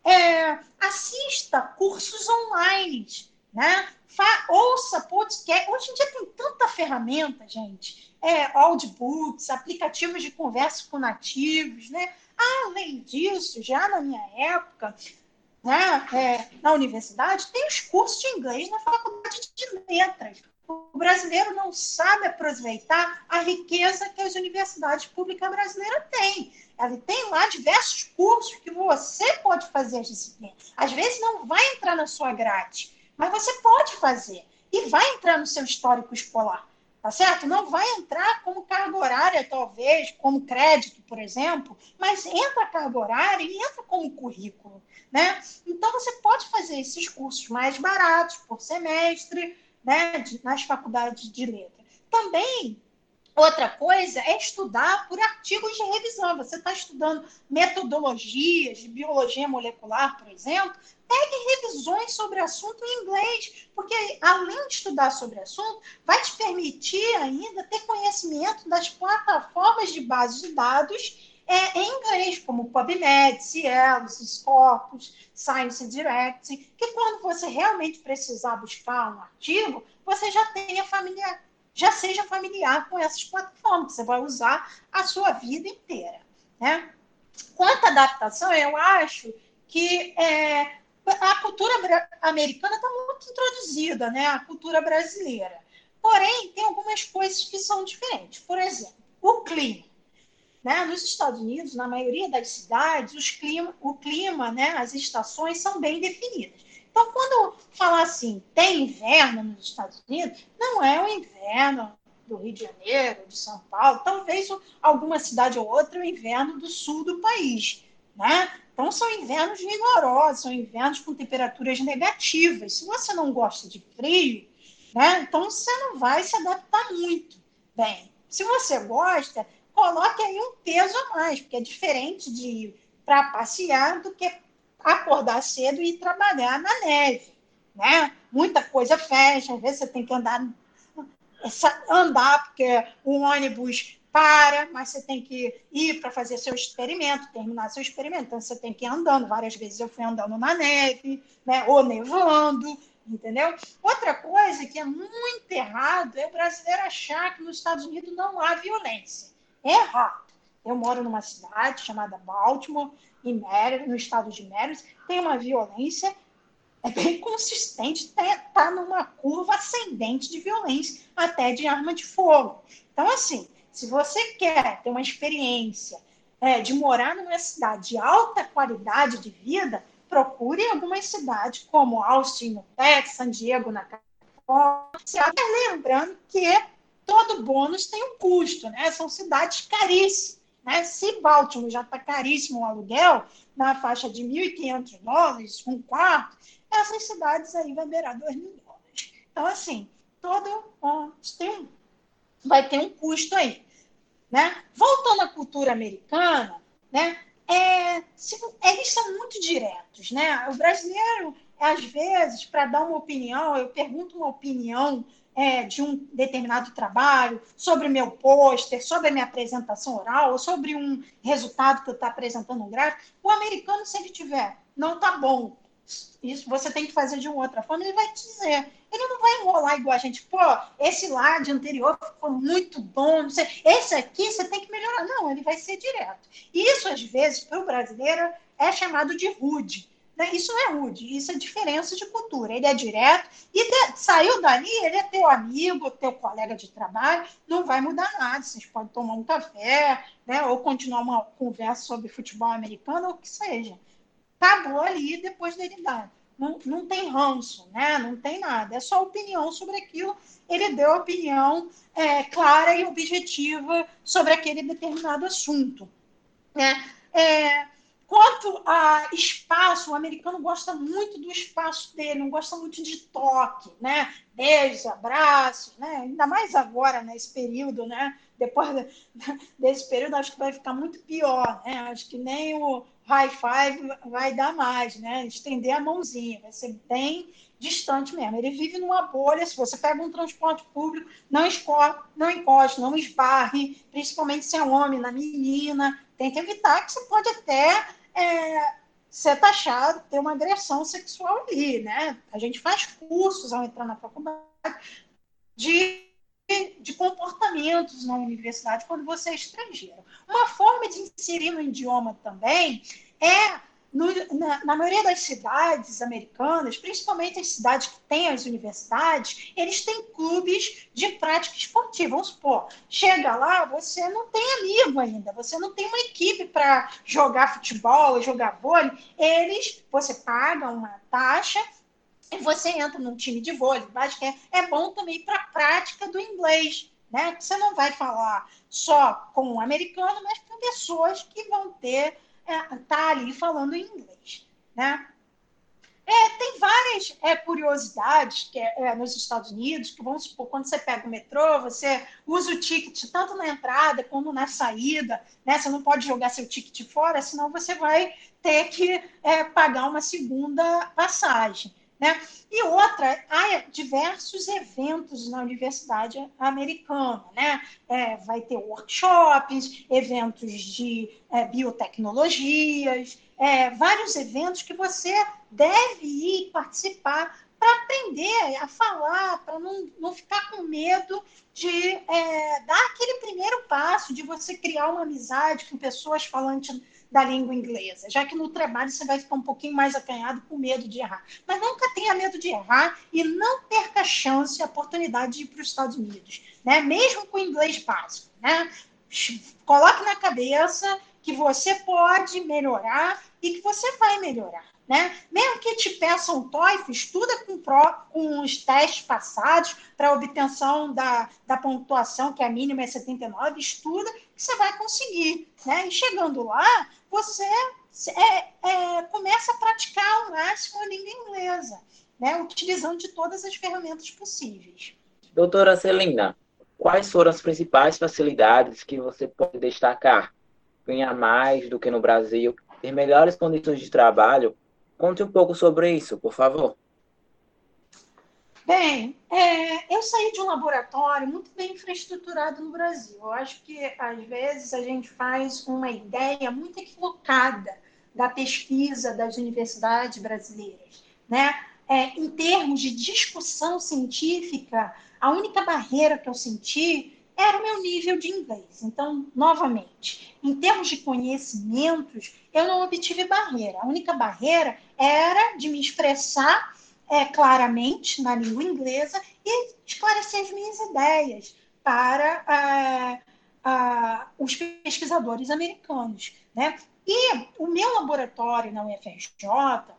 É, assista cursos online. Né? Fa ouça podcast. Hoje em dia tem tanta ferramenta, gente. É, audiobooks, aplicativos de conversa com nativos. Né? Além disso, já na minha época, né, é, na universidade, tem os cursos de inglês na faculdade de letras. O brasileiro não sabe aproveitar a riqueza que as universidades públicas brasileiras têm. Ela tem lá diversos cursos que você pode fazer as disciplinas. Às vezes não vai entrar na sua grade, mas você pode fazer. E vai entrar no seu histórico escolar tá certo? Não vai entrar como carga horária, talvez, como crédito, por exemplo, mas entra carga horária e entra como currículo, né? Então, você pode fazer esses cursos mais baratos por semestre, né, nas faculdades de letra. Também Outra coisa é estudar por artigos de revisão. Você está estudando metodologias de biologia molecular, por exemplo, pegue revisões sobre assunto em inglês, porque além de estudar sobre assunto, vai te permitir ainda ter conhecimento das plataformas de base de dados é, em inglês, como PubMed, Cielos, Scopus, Science Direct, que quando você realmente precisar buscar um artigo, você já tenha familiar já seja familiar com essas plataformas, você vai usar a sua vida inteira. Né? Quanto à adaptação, eu acho que é, a cultura americana está muito introduzida, né? a cultura brasileira. Porém, tem algumas coisas que são diferentes. Por exemplo, o clima. Né? Nos Estados Unidos, na maioria das cidades, clima, o clima, né, as estações são bem definidas. Então, quando falar assim, tem inverno nos Estados Unidos, não é o inverno do Rio de Janeiro, de São Paulo, talvez alguma cidade ou outra, o inverno do sul do país, né? Então, são invernos rigorosos, são invernos com temperaturas negativas. Se você não gosta de frio, né, então você não vai se adaptar muito bem. Se você gosta, coloque aí um peso a mais, porque é diferente de ir para passear do que acordar cedo e trabalhar na neve, né? Muita coisa fecha, às vezes você tem que andar, andar porque o ônibus para, mas você tem que ir para fazer seu experimento, terminar seu experimento, então você tem que ir andando. Várias vezes eu fui andando na neve, né? Ou nevando, entendeu? Outra coisa que é muito errado é o brasileiro achar que nos Estados Unidos não há violência. Errado. Eu moro numa cidade chamada Baltimore, em Maryland, no estado de Maryland, tem uma violência é bem consistente, está tá numa curva ascendente de violência, até de arma de fogo. Então, assim, se você quer ter uma experiência é, de morar numa cidade de alta qualidade de vida, procure algumas cidades como Austin, no Texas, San Diego, na Califórnia. Lembrando que todo bônus tem um custo, né? São cidades caríssimas. Né? Se Baltimore já está caríssimo o aluguel, na faixa de 1.500 dólares, um quarto, essas cidades aí vai beirar 2 mil dólares. Então, assim, todo ó, tem, vai ter um custo aí. Né? Voltando à cultura americana, né? É, se, eles são muito diretos. Né? O brasileiro, às vezes, para dar uma opinião, eu pergunto uma opinião é, de um determinado trabalho, sobre meu pôster, sobre a minha apresentação oral, ou sobre um resultado que eu estou apresentando no gráfico, o americano, se ele tiver, não está bom, isso você tem que fazer de uma outra forma, ele vai te dizer. Ele não vai enrolar igual a gente, pô, esse lá de anterior ficou muito bom, sei, esse aqui você tem que melhorar. Não, ele vai ser direto. Isso, às vezes, para o brasileiro, é chamado de rude. Né? Isso não é rude, isso é diferença de cultura. Ele é direto e de, saiu dali, ele é teu amigo, teu colega de trabalho, não vai mudar nada. Vocês podem tomar um café, né? ou continuar uma conversa sobre futebol americano, ou o que seja acabou ali depois dele dar. Não, não tem ranço, né? não tem nada, é só opinião sobre aquilo. Ele deu opinião é, clara e objetiva sobre aquele determinado assunto. Né? É, quanto a espaço, o americano gosta muito do espaço dele, não gosta muito de toque, né? Beijos, abraços, né? Ainda mais agora, nesse período, né? Depois desse período, acho que vai ficar muito pior, né? Acho que nem o, high five vai dar mais, né? Estender a mãozinha, vai ser bem distante mesmo. Ele vive numa bolha. Se você pega um transporte público, não, escorre, não encoste, não esbarre, principalmente se é homem, na menina. Tem que evitar que você pode até é, ser taxado, ter uma agressão sexual ali, né? A gente faz cursos ao entrar na faculdade de de comportamentos na universidade quando você é estrangeiro. Uma forma de inserir no idioma também é, no, na, na, maioria das cidades americanas, principalmente as cidades que têm as universidades, eles têm clubes de prática esportiva. Vamos supor, chega lá, você não tem amigo ainda, você não tem uma equipe para jogar futebol, jogar vôlei. Eles, você paga uma taxa e você entra num time de vôlei, basquete, é bom também para a prática do inglês, né? Você não vai falar só com um americano, mas com pessoas que vão ter é, tá ali falando inglês, né? É, tem várias é, curiosidades que é, é, nos Estados Unidos, que vamos supor, quando você pega o metrô, você usa o ticket tanto na entrada como na saída, né? Você não pode jogar seu ticket fora, senão você vai ter que é, pagar uma segunda passagem. Né? E outra, há diversos eventos na universidade americana. Né? É, vai ter workshops, eventos de é, biotecnologias, é, vários eventos que você deve ir participar para aprender a falar, para não, não ficar com medo de é, dar aquele primeiro passo, de você criar uma amizade com pessoas falantes da língua inglesa, já que no trabalho você vai ficar um pouquinho mais acanhado com medo de errar. Mas nunca tenha medo de errar e não perca a chance, a oportunidade de ir para os Estados Unidos, né? mesmo com inglês básico. Né? Coloque na cabeça que você pode melhorar e que você vai melhorar. Né? Mesmo que te peçam um TOEFL, estuda com, pro, com os testes passados para obtenção da, da pontuação, que a mínima é 79, estuda que você vai conseguir. Né? E chegando lá, você é, é, começa a praticar ao máximo a língua inglesa, né? utilizando de todas as ferramentas possíveis. Doutora Celina, quais foram as principais facilidades que você pode destacar? Ganhar mais do que no Brasil, ter melhores condições de trabalho Conte um pouco sobre isso, por favor. Bem, é, eu saí de um laboratório muito bem infraestruturado no Brasil. Eu acho que, às vezes, a gente faz uma ideia muito equivocada da pesquisa das universidades brasileiras. Né? é, em termos de discussão científica, a única barreira que eu senti era o meu nível de inglês. Então, novamente, em termos de conhecimentos, eu não obtive barreira. A única barreira era de me expressar é, claramente na língua inglesa e esclarecer as minhas ideias para é, os pesquisadores americanos. Né? E o meu laboratório na UFRJ,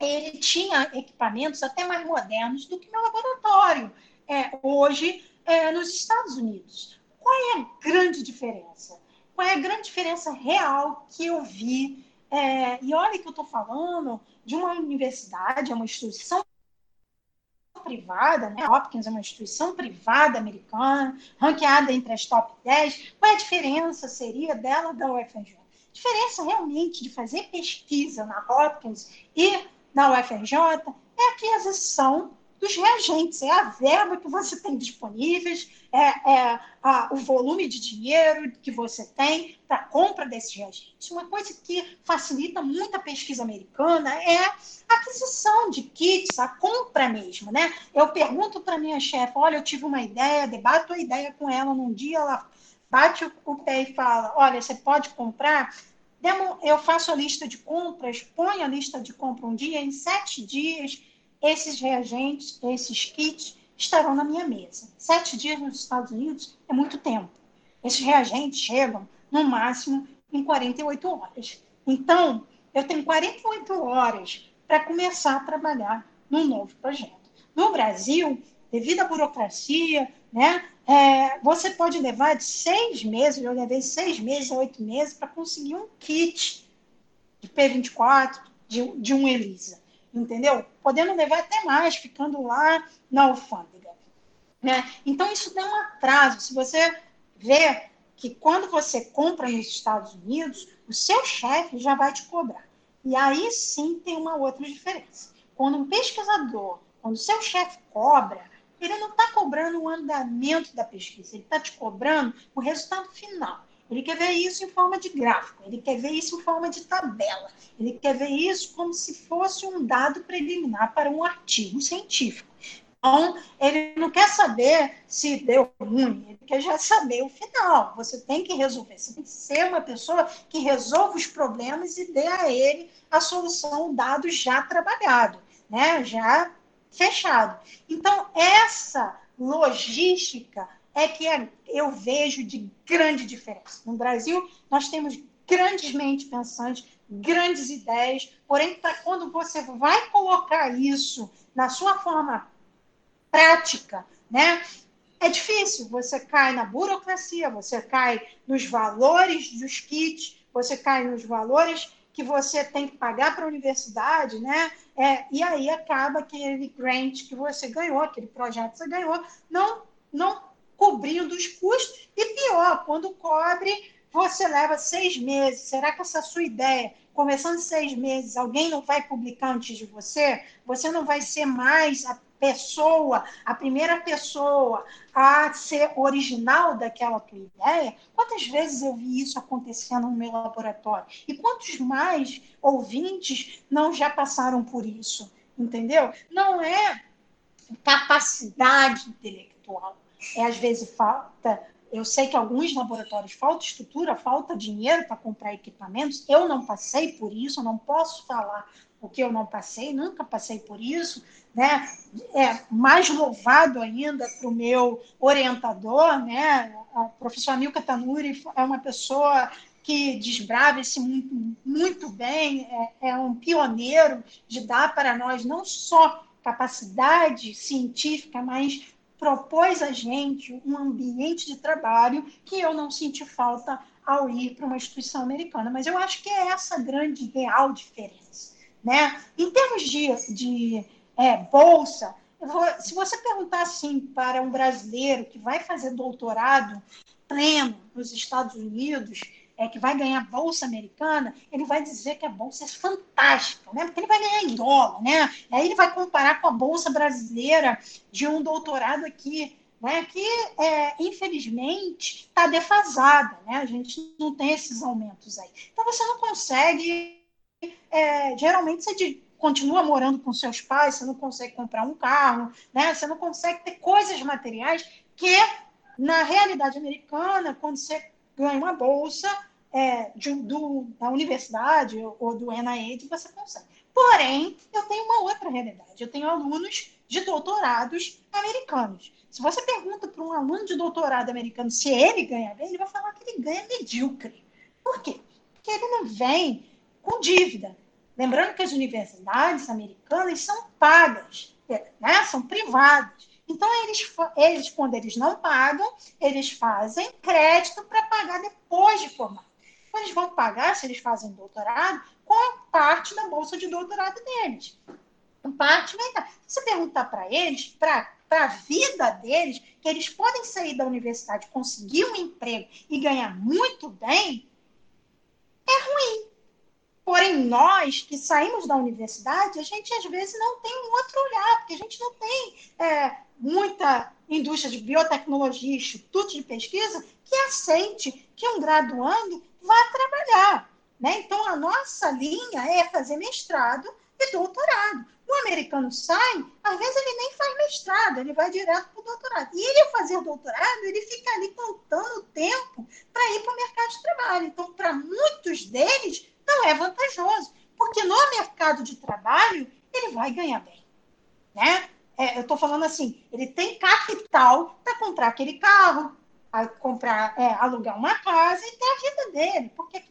ele tinha equipamentos até mais modernos do que meu laboratório é, hoje é, nos Estados Unidos. Qual é a grande diferença? Qual é a grande diferença real que eu vi? É, e olha que eu estou falando de uma universidade, é uma instituição privada, né? A Hopkins é uma instituição privada americana, ranqueada entre as top 10. Qual é a diferença seria dela da UFRJ? Diferença realmente de fazer pesquisa na Hopkins e na UFRJ é a aquisição dos reagentes, é a verba que você tem disponíveis, é, é a, o volume de dinheiro que você tem para compra desses reagentes. Uma coisa que facilita muito a pesquisa americana é a aquisição de kits, a compra mesmo. Né? Eu pergunto para minha chefe, olha, eu tive uma ideia, debato a ideia com ela num dia, ela bate o pé e fala, olha, você pode comprar? Eu faço a lista de compras, ponho a lista de compra um dia, em sete dias esses reagentes, esses kits, estarão na minha mesa. Sete dias nos Estados Unidos é muito tempo. Esses reagentes chegam, no máximo, em 48 horas. Então, eu tenho 48 horas para começar a trabalhar num novo projeto. No Brasil, devido à burocracia, né, é, você pode levar de seis meses, eu levei seis meses a oito meses para conseguir um kit de P24 de, de um ELISA entendeu? Podendo levar até mais, ficando lá na alfândega. Né? Então, isso dá um atraso. Se você vê que quando você compra nos Estados Unidos, o seu chefe já vai te cobrar. E aí sim tem uma outra diferença. Quando um pesquisador, quando o seu chefe cobra, ele não está cobrando o andamento da pesquisa, ele está te cobrando o resultado final. Ele quer ver isso em forma de gráfico, ele quer ver isso em forma de tabela, ele quer ver isso como se fosse um dado preliminar para um artigo científico. Então, ele não quer saber se deu ruim, ele quer já saber o final. Você tem que resolver, você tem que ser uma pessoa que resolva os problemas e dê a ele a solução, o dado já trabalhado, né? já fechado. Então, essa logística é que eu vejo de grande diferença. No Brasil, nós temos grandes mentes pensantes, grandes ideias, porém, tá, quando você vai colocar isso na sua forma prática, né? É difícil, você cai na burocracia, você cai nos valores dos kits, você cai nos valores que você tem que pagar para a universidade, né? É, e aí acaba aquele grant que você ganhou, aquele projeto que você ganhou, não, não cobrindo os custos, e pior, quando cobre, você leva seis meses. Será que essa sua ideia, começando seis meses, alguém não vai publicar antes de você? Você não vai ser mais a pessoa, a primeira pessoa a ser original daquela tua ideia? Quantas vezes eu vi isso acontecendo no meu laboratório? E quantos mais ouvintes não já passaram por isso? Entendeu? Não é capacidade intelectual é, às vezes falta. Eu sei que alguns laboratórios falta estrutura, falta dinheiro para comprar equipamentos. Eu não passei por isso, eu não posso falar o que eu não passei, nunca passei por isso, né? É mais louvado ainda para o meu orientador, né? A professora Milka Tanuri é uma pessoa que desbrava esse muito, muito bem, é, é um pioneiro de dar para nós não só capacidade científica, mas propôs a gente um ambiente de trabalho que eu não senti falta ao ir para uma instituição americana. Mas eu acho que é essa grande real diferença. Né? Em termos de, de é, bolsa, vou, se você perguntar assim para um brasileiro que vai fazer doutorado pleno nos Estados Unidos, é, que vai ganhar bolsa americana, ele vai dizer que a bolsa é fantástica, né? Porque ele vai ganhar em dólar, né? Aí ele vai comparar com a bolsa brasileira de um doutorado aqui, né? Que é, infelizmente está defasada, né? A gente não tem esses aumentos aí. Então você não consegue, é, geralmente você continua morando com seus pais, você não consegue comprar um carro, né? Você não consegue ter coisas materiais que, na realidade americana, quando você ganha uma bolsa é, de, do, da universidade ou do NIH, você consegue. Porém, eu tenho uma outra realidade. Eu tenho alunos de doutorados americanos. Se você pergunta para um aluno de doutorado americano se ele ganha bem, ele vai falar que ele ganha medíocre. Por quê? Porque ele não vem com dívida. Lembrando que as universidades americanas são pagas, né? são privadas. Então, eles, eles, quando eles não pagam, eles fazem crédito para pagar depois de formar. Eles vão pagar, se eles fazem doutorado, com parte da bolsa de doutorado deles. Parte vem cá. Se você perguntar para eles, para a vida deles, que eles podem sair da universidade, conseguir um emprego e ganhar muito bem, é ruim. Porém, nós que saímos da universidade, a gente às vezes não tem um outro olhar, porque a gente não tem é, muita indústria de biotecnologia, instituto de pesquisa, que aceite que um graduando vá trabalhar. Né? Então, a nossa linha é fazer mestrado e doutorado. O americano sai, às vezes ele nem faz mestrado, ele vai direto para o doutorado. E ele, fazer doutorado, ele fica ali contando o tempo para ir para o mercado de trabalho. Então, para muitos deles, não é vantajoso, porque no mercado de trabalho ele vai ganhar bem. Né? É, eu estou falando assim, ele tem capital para comprar aquele carro, comprar, é, alugar uma casa e ter a vida dele, porque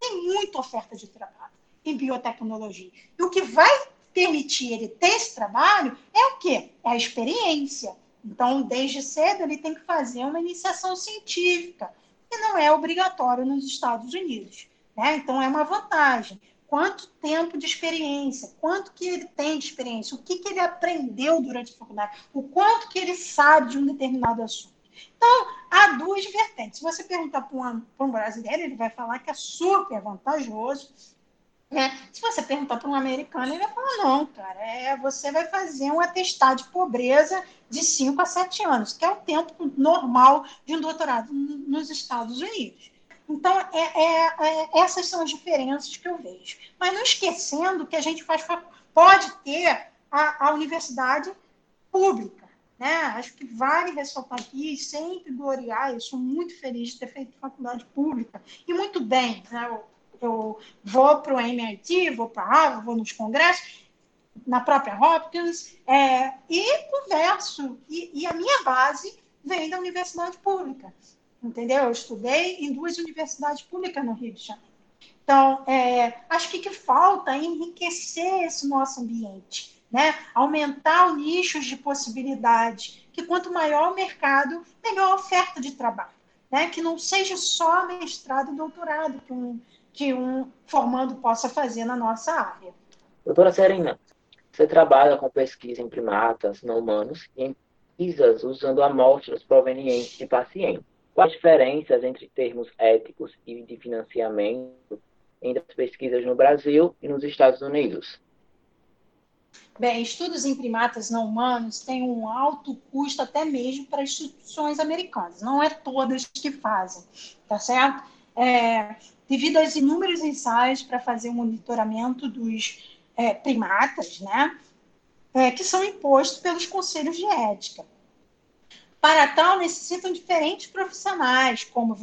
tem muita oferta de trabalho em biotecnologia. E o que vai permitir ele ter esse trabalho é o quê? É a experiência. Então, desde cedo, ele tem que fazer uma iniciação científica, que não é obrigatório nos Estados Unidos. Né? Então, é uma vantagem. Quanto tempo de experiência, quanto que ele tem de experiência, o que, que ele aprendeu durante a faculdade, o quanto que ele sabe de um determinado assunto. Então, há duas vertentes. Se você perguntar para um, brasileiro, ele vai falar que é super vantajoso. Né? Se você perguntar para um americano, ele vai falar: não, cara, é, você vai fazer um atestado de pobreza de 5 a 7 anos, que é o tempo normal de um doutorado nos Estados Unidos. Então, é, é, é, essas são as diferenças que eu vejo. Mas não esquecendo que a gente faz, pode ter a, a universidade pública. Né? Acho que vale ressaltar aqui, sempre gloriar, eu sou muito feliz de ter feito faculdade pública, e muito bem, né? eu, eu vou para o MIT, vou para a Harvard, vou nos congressos, na própria Hopkins, é, e converso, e, e a minha base vem da universidade pública entendeu? Eu estudei em duas universidades públicas no Rio de Janeiro. Então, é, acho que que falta é enriquecer esse nosso ambiente, né? aumentar os nichos de possibilidade, que quanto maior o mercado, melhor a oferta de trabalho. Né? Que não seja só mestrado e doutorado que um, que um formando possa fazer na nossa área. Doutora Serena, você trabalha com pesquisa em primatas não humanos e em pesquisas usando amostras provenientes de pacientes. Quais diferenças entre termos éticos e de financiamento entre as pesquisas no Brasil e nos Estados Unidos? Bem, estudos em primatas não humanos têm um alto custo até mesmo para instituições americanas. Não é todas que fazem, tá certo? É, devido aos inúmeros ensaios para fazer o monitoramento dos é, primatas, né? É, que são impostos pelos conselhos de ética. Para tal, necessitam diferentes profissionais, como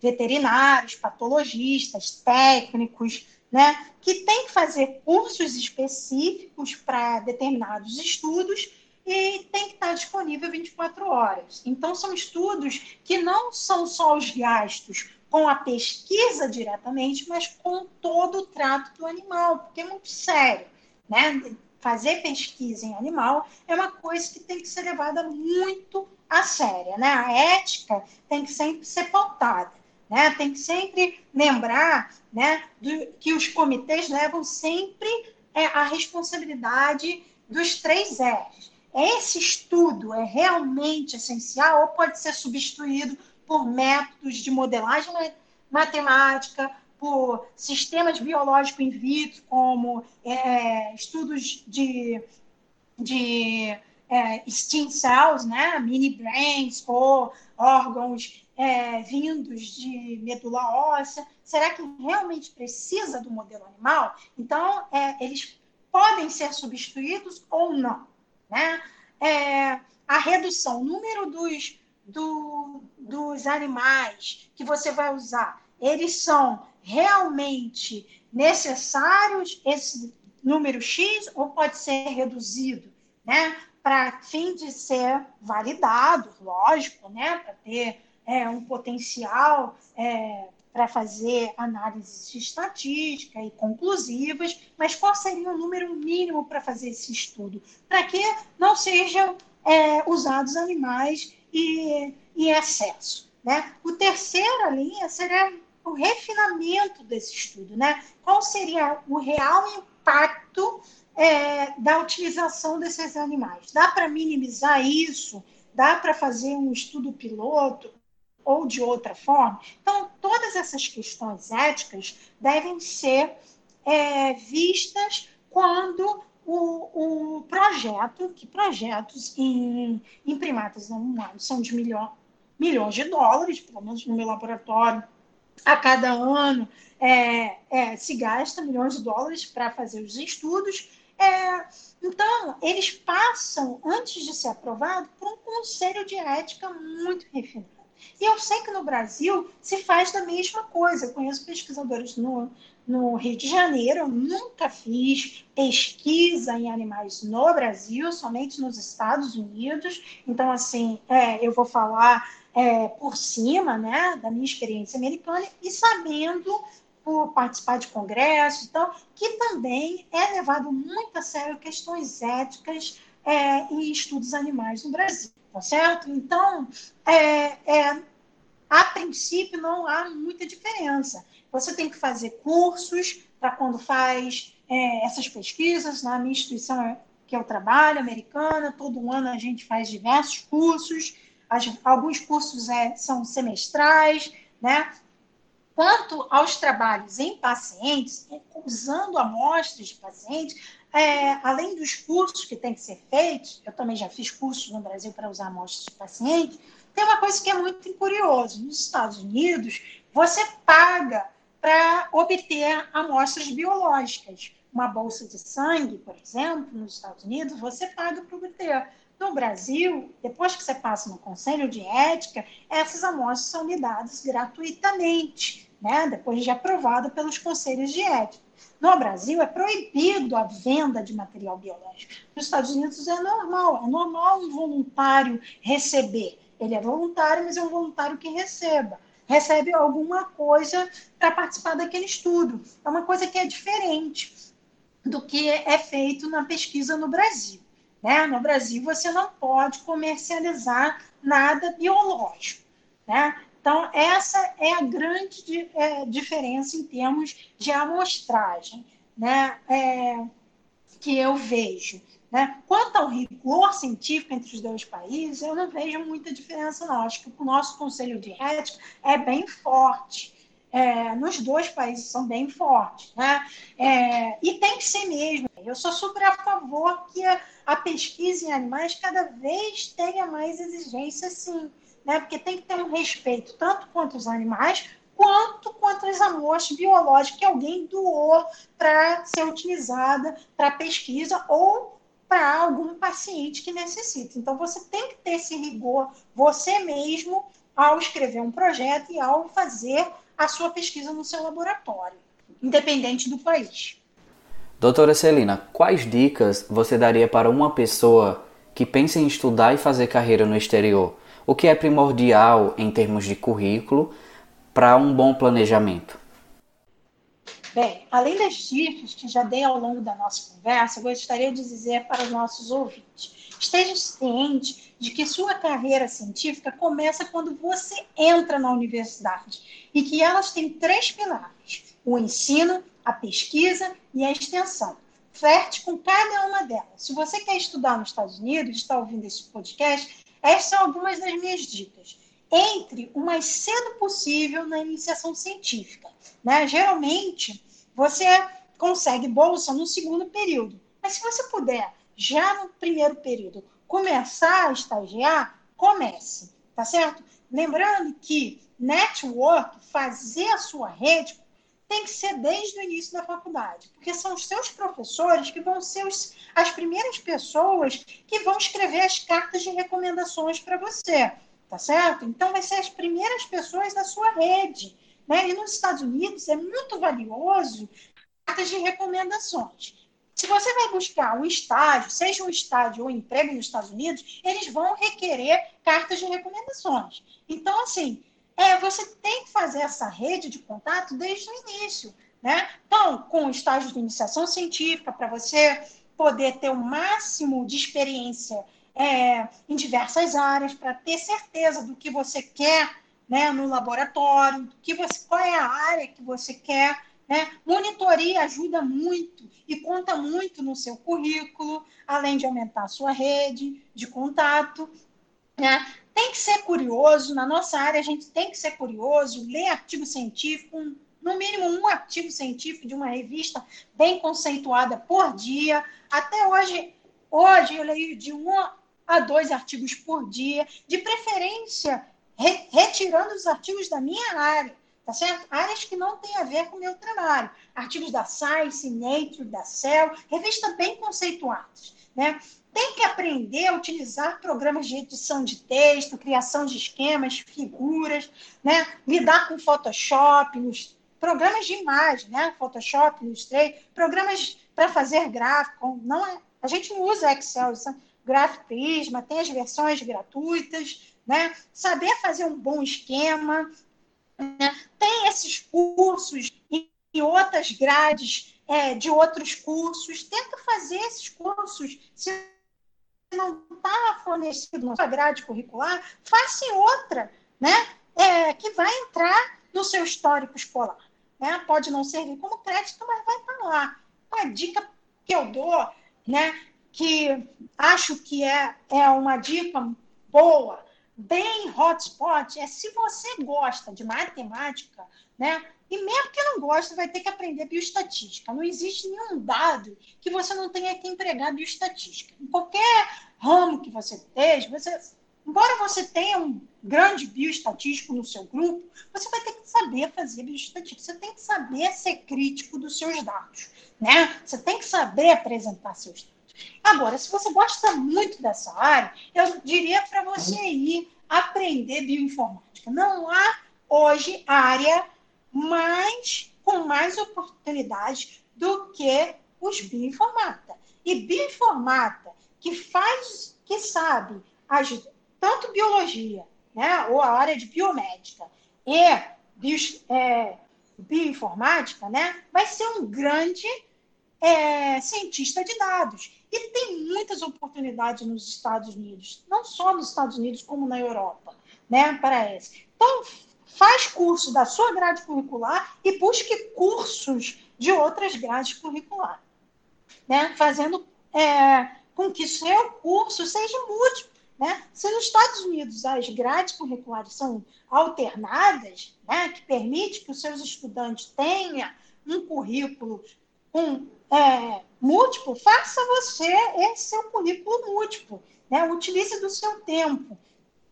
veterinários, patologistas, técnicos, né, que têm que fazer cursos específicos para determinados estudos e tem que estar disponível 24 horas. Então, são estudos que não são só os gastos com a pesquisa diretamente, mas com todo o trato do animal, porque é muito sério. Né? Fazer pesquisa em animal é uma coisa que tem que ser levada muito a séria, né? A ética tem que sempre ser pautada, né? Tem que sempre lembrar, né, do, que os comitês levam sempre é, a responsabilidade dos três R's. Esse estudo é realmente essencial ou pode ser substituído por métodos de modelagem matemática, por sistemas biológicos in vitro, como é, estudos de, de é, cells, né, mini brains ou órgãos é, vindos de medula óssea. Será que realmente precisa do modelo animal? Então, é, eles podem ser substituídos ou não. Né? É, a redução, o número dos, do, dos animais que você vai usar, eles são realmente necessários, esse número X, ou pode ser reduzido, né? Para fim de ser validado, lógico, né? Para ter é, um potencial é, para fazer análises estatísticas e conclusivas, mas qual seria o número mínimo para fazer esse estudo? Para que não sejam é, usados animais e, em excesso. Né? O terceira linha seria o refinamento desse estudo. Né? Qual seria o real impacto é, da utilização desses animais? Dá para minimizar isso? Dá para fazer um estudo piloto? ou de outra forma. Então, todas essas questões éticas devem ser é, vistas quando o, o, projeto, que projetos em, em primatas não humanos são de milhão, milhões de dólares, pelo menos no meu laboratório, a cada ano é, é, se gasta milhões de dólares para fazer os estudos. É, então, eles passam, antes de ser aprovado, por um conselho de ética muito refinado. E eu sei que no Brasil se faz da mesma coisa. Eu conheço pesquisadores no, no Rio de Janeiro, eu nunca fiz pesquisa em animais no Brasil, somente nos Estados Unidos. Então, assim, é, eu vou falar é, por cima né, da minha experiência americana e sabendo por participar de congressos, então, que também é levado muito a sério questões éticas é, em estudos animais no Brasil tá certo? Então, é, é, a princípio, não há muita diferença. Você tem que fazer cursos para quando faz é, essas pesquisas. Na minha instituição que eu trabalho, americana, todo ano a gente faz diversos cursos. Alguns cursos é, são semestrais, né? Quanto aos trabalhos em pacientes, usando amostras de pacientes, é, além dos cursos que têm que ser feitos, eu também já fiz cursos no Brasil para usar amostras de paciente, tem uma coisa que é muito curiosa. Nos Estados Unidos, você paga para obter amostras biológicas. Uma bolsa de sangue, por exemplo, nos Estados Unidos, você paga para obter. No Brasil, depois que você passa no Conselho de Ética, essas amostras são lhe dadas gratuitamente, né? depois de aprovada pelos conselhos de ética. No Brasil, é proibido a venda de material biológico. Nos Estados Unidos é normal, é normal um voluntário receber. Ele é voluntário, mas é um voluntário que receba. Recebe alguma coisa para participar daquele estudo. É uma coisa que é diferente do que é feito na pesquisa no Brasil. Né? No Brasil, você não pode comercializar nada biológico. Né? Então, essa é a grande é, diferença em termos de amostragem né, é, que eu vejo. Né? Quanto ao rigor científico entre os dois países, eu não vejo muita diferença, não. Acho que o nosso Conselho de Ética é bem forte. É, nos dois países são bem fortes. Né? É, e tem que ser mesmo. Eu sou super a favor que a, a pesquisa em animais cada vez tenha mais exigência, sim né? porque tem que ter um respeito tanto quanto os animais, quanto quanto as amostras biológicas que alguém doou para ser utilizada para pesquisa ou para algum paciente que necessita. Então, você tem que ter esse rigor você mesmo ao escrever um projeto e ao fazer a sua pesquisa no seu laboratório, independente do país. Doutora Celina, quais dicas você daria para uma pessoa que pensa em estudar e fazer carreira no exterior? o que é primordial em termos de currículo para um bom planejamento? Bem, além das dicas que já dei ao longo da nossa conversa, eu gostaria de dizer para os nossos ouvintes: esteja ciente de que sua carreira científica começa quando você entra na universidade e que elas têm três pilares: o ensino, a pesquisa e a extensão. Flerte com cada uma delas. Se você quer estudar nos Estados Unidos, está ouvindo esse podcast, essas são algumas das minhas dicas. Entre o mais cedo possível na iniciação científica. Né? Geralmente, você consegue bolsa no segundo período. Mas se você puder, já no primeiro período, começar a estagiar, comece, tá certo? Lembrando que network, fazer a sua rede, tem que ser desde o início da faculdade, porque são os seus professores que vão ser os, as primeiras pessoas que vão escrever as cartas de recomendações para você, tá certo? Então, vai ser as primeiras pessoas da sua rede. Né? E nos Estados Unidos é muito valioso cartas de recomendações. Se você vai buscar um estágio, seja um estágio ou um emprego nos Estados Unidos, eles vão requerer cartas de recomendações. Então, assim, é, você tem que fazer essa rede de contato desde o início. Né? Então, com estágios de iniciação científica, para você poder ter o máximo de experiência é, em diversas áreas, para ter certeza do que você quer né, no laboratório, que você, qual é a área que você quer. Né? Monitoria ajuda muito e conta muito no seu currículo, além de aumentar a sua rede de contato. Né? Tem que ser curioso, na nossa área a gente tem que ser curioso, ler artigo científico, no mínimo um artigo científico de uma revista bem conceituada por dia. Até hoje, hoje eu leio de um a dois artigos por dia, de preferência re, retirando os artigos da minha área, tá certo? Áreas que não têm a ver com o meu trabalho. Artigos da Science, Nature, da Cell, revistas bem conceituadas, né? Tem que aprender a utilizar programas de edição de texto, criação de esquemas, figuras, né? Lidar com Photoshop, nos programas de imagem, né? Photoshop, Illustrator, programas para fazer gráfico, não é, a gente não usa Excel, Graph Prisma, tem as versões gratuitas, né? Saber fazer um bom esquema, né? tem esses cursos e, outras grades é, de outros cursos, tenta fazer esses cursos. Se não está fornecido na grade curricular, faça outra, né? É, que vai entrar no seu histórico escolar. Né? Pode não servir como crédito, mas vai estar lá. A dica que eu dou, né, que acho que é, é uma dica boa, bem hotspot é se você gosta de matemática, né? E mesmo que não gosta, vai ter que aprender bioestatística. Não existe nenhum dado que você não tenha que empregar bioestatística. Em qualquer ramo que você esteja, você, embora você tenha um grande bioestatístico no seu grupo, você vai ter que saber fazer bioestatística. Você tem que saber ser crítico dos seus dados, né? Você tem que saber apresentar seus dados. Agora, se você gosta muito dessa área, eu diria para você ir aprender bioinformática. Não há hoje área mais com mais oportunidades do que os bioinformata. E bioinformata que faz, que sabe tanto biologia, né, ou a área de biomédica e é, bioinformática, né, vai ser um grande é, cientista de dados. E tem muitas oportunidades nos Estados Unidos, não só nos Estados Unidos, como na Europa, né, para esse. Então, faz curso da sua grade curricular e busque cursos de outras grades curriculares, né, fazendo é, com que seu curso seja múltiplo. Né? Se nos Estados Unidos as grades curriculares são alternadas, né, que permite que os seus estudantes tenham um currículo com é, múltiplo, faça você esse seu currículo múltiplo. Né? Utilize do seu tempo.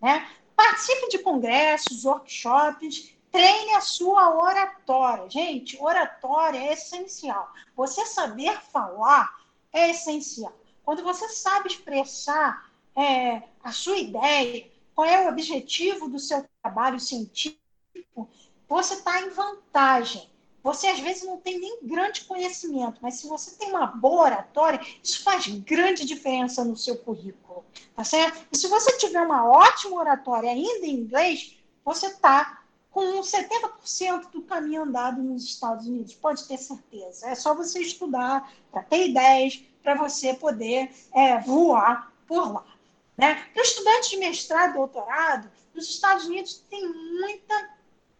Né? Participe de congressos, workshops, treine a sua oratória. Gente, oratória é essencial. Você saber falar é essencial. Quando você sabe expressar é, a sua ideia, qual é o objetivo do seu trabalho científico, você está em vantagem. Você às vezes não tem nem grande conhecimento, mas se você tem uma boa oratória, isso faz grande diferença no seu currículo, tá certo? E se você tiver uma ótima oratória ainda em inglês, você está com 70% do caminho andado nos Estados Unidos, pode ter certeza. É só você estudar para ter ideias, para você poder é, voar por lá. Né? Para estudantes de mestrado e doutorado, nos Estados Unidos tem muita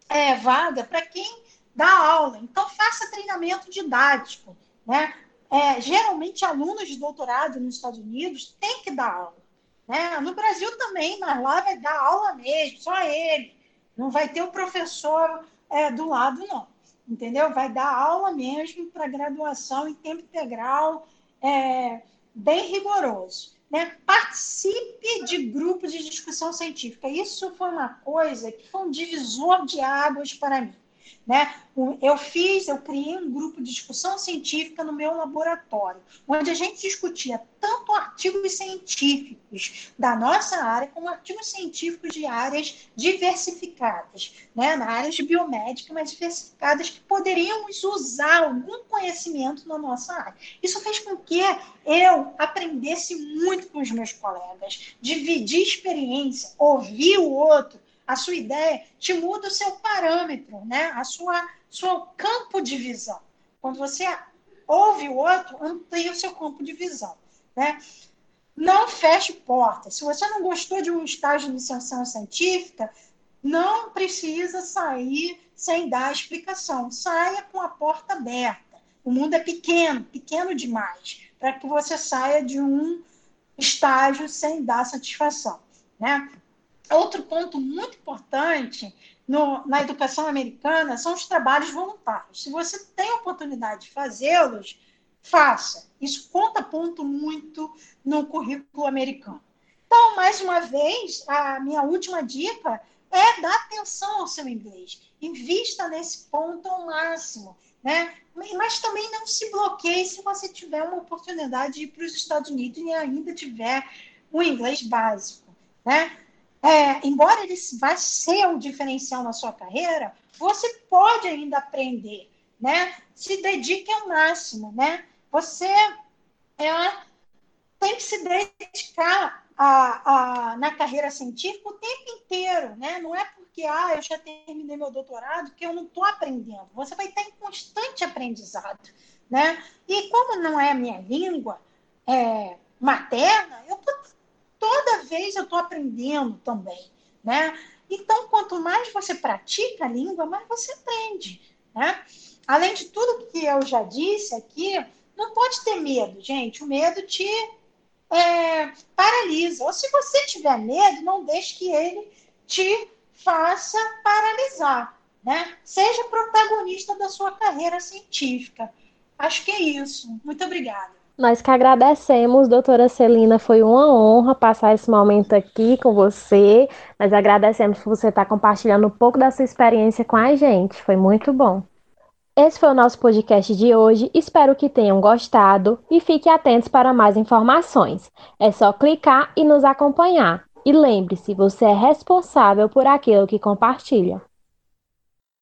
é, vaga para quem dá aula. Então, faça treinamento didático. Né? É, geralmente, alunos de doutorado nos Estados Unidos têm que dar aula. Né? No Brasil também, mas lá vai dar aula mesmo, só ele. Não vai ter o professor é, do lado, não. Entendeu? Vai dar aula mesmo para graduação em tempo integral, é, bem rigoroso. Né? Participe de grupos de discussão científica. Isso foi uma coisa que foi um divisor de águas para mim. Né? Eu fiz, eu criei um grupo de discussão científica no meu laboratório, onde a gente discutia tanto artigos científicos da nossa área, como artigos científicos de áreas diversificadas, né? na área de biomédica, mas diversificadas, que poderíamos usar algum conhecimento na nossa área. Isso fez com que eu aprendesse muito com os meus colegas, dividir experiência, ouvir o outro, a sua ideia te muda o seu parâmetro, né? A sua seu campo de visão. Quando você ouve o outro, amplia o seu campo de visão, né? Não feche portas. Se você não gostou de um estágio de iniciação científica, não precisa sair sem dar explicação. Saia com a porta aberta. O mundo é pequeno, pequeno demais, para que você saia de um estágio sem dar satisfação. Né? Outro ponto muito importante no, na educação americana são os trabalhos voluntários. Se você tem oportunidade de fazê-los, faça. Isso conta ponto muito no currículo americano. Então, mais uma vez, a minha última dica é dar atenção ao seu inglês. Invista nesse ponto ao máximo. Né? Mas também não se bloqueie se você tiver uma oportunidade de ir para os Estados Unidos e ainda tiver um inglês básico. Né? É, embora ele vai ser um diferencial na sua carreira, você pode ainda aprender, né? Se dedique ao máximo, né? Você é, tem que se dedicar a, a, na carreira científica o tempo inteiro, né? Não é porque ah, eu já terminei meu doutorado que eu não estou aprendendo. Você vai estar em constante aprendizado, né? E como não é a minha língua é, materna, eu estou toda vez eu estou aprendendo também, né? Então, quanto mais você pratica a língua, mais você aprende, né? Além de tudo que eu já disse aqui, não pode ter medo, gente. O medo te é, paralisa. Ou se você tiver medo, não deixe que ele te faça paralisar, né? Seja protagonista da sua carreira científica. Acho que é isso. Muito obrigada. Nós que agradecemos, doutora Celina, foi uma honra passar esse momento aqui com você. Nós agradecemos por você estar compartilhando um pouco da sua experiência com a gente, foi muito bom. Esse foi o nosso podcast de hoje, espero que tenham gostado e fiquem atentos para mais informações. É só clicar e nos acompanhar. E lembre-se, você é responsável por aquilo que compartilha.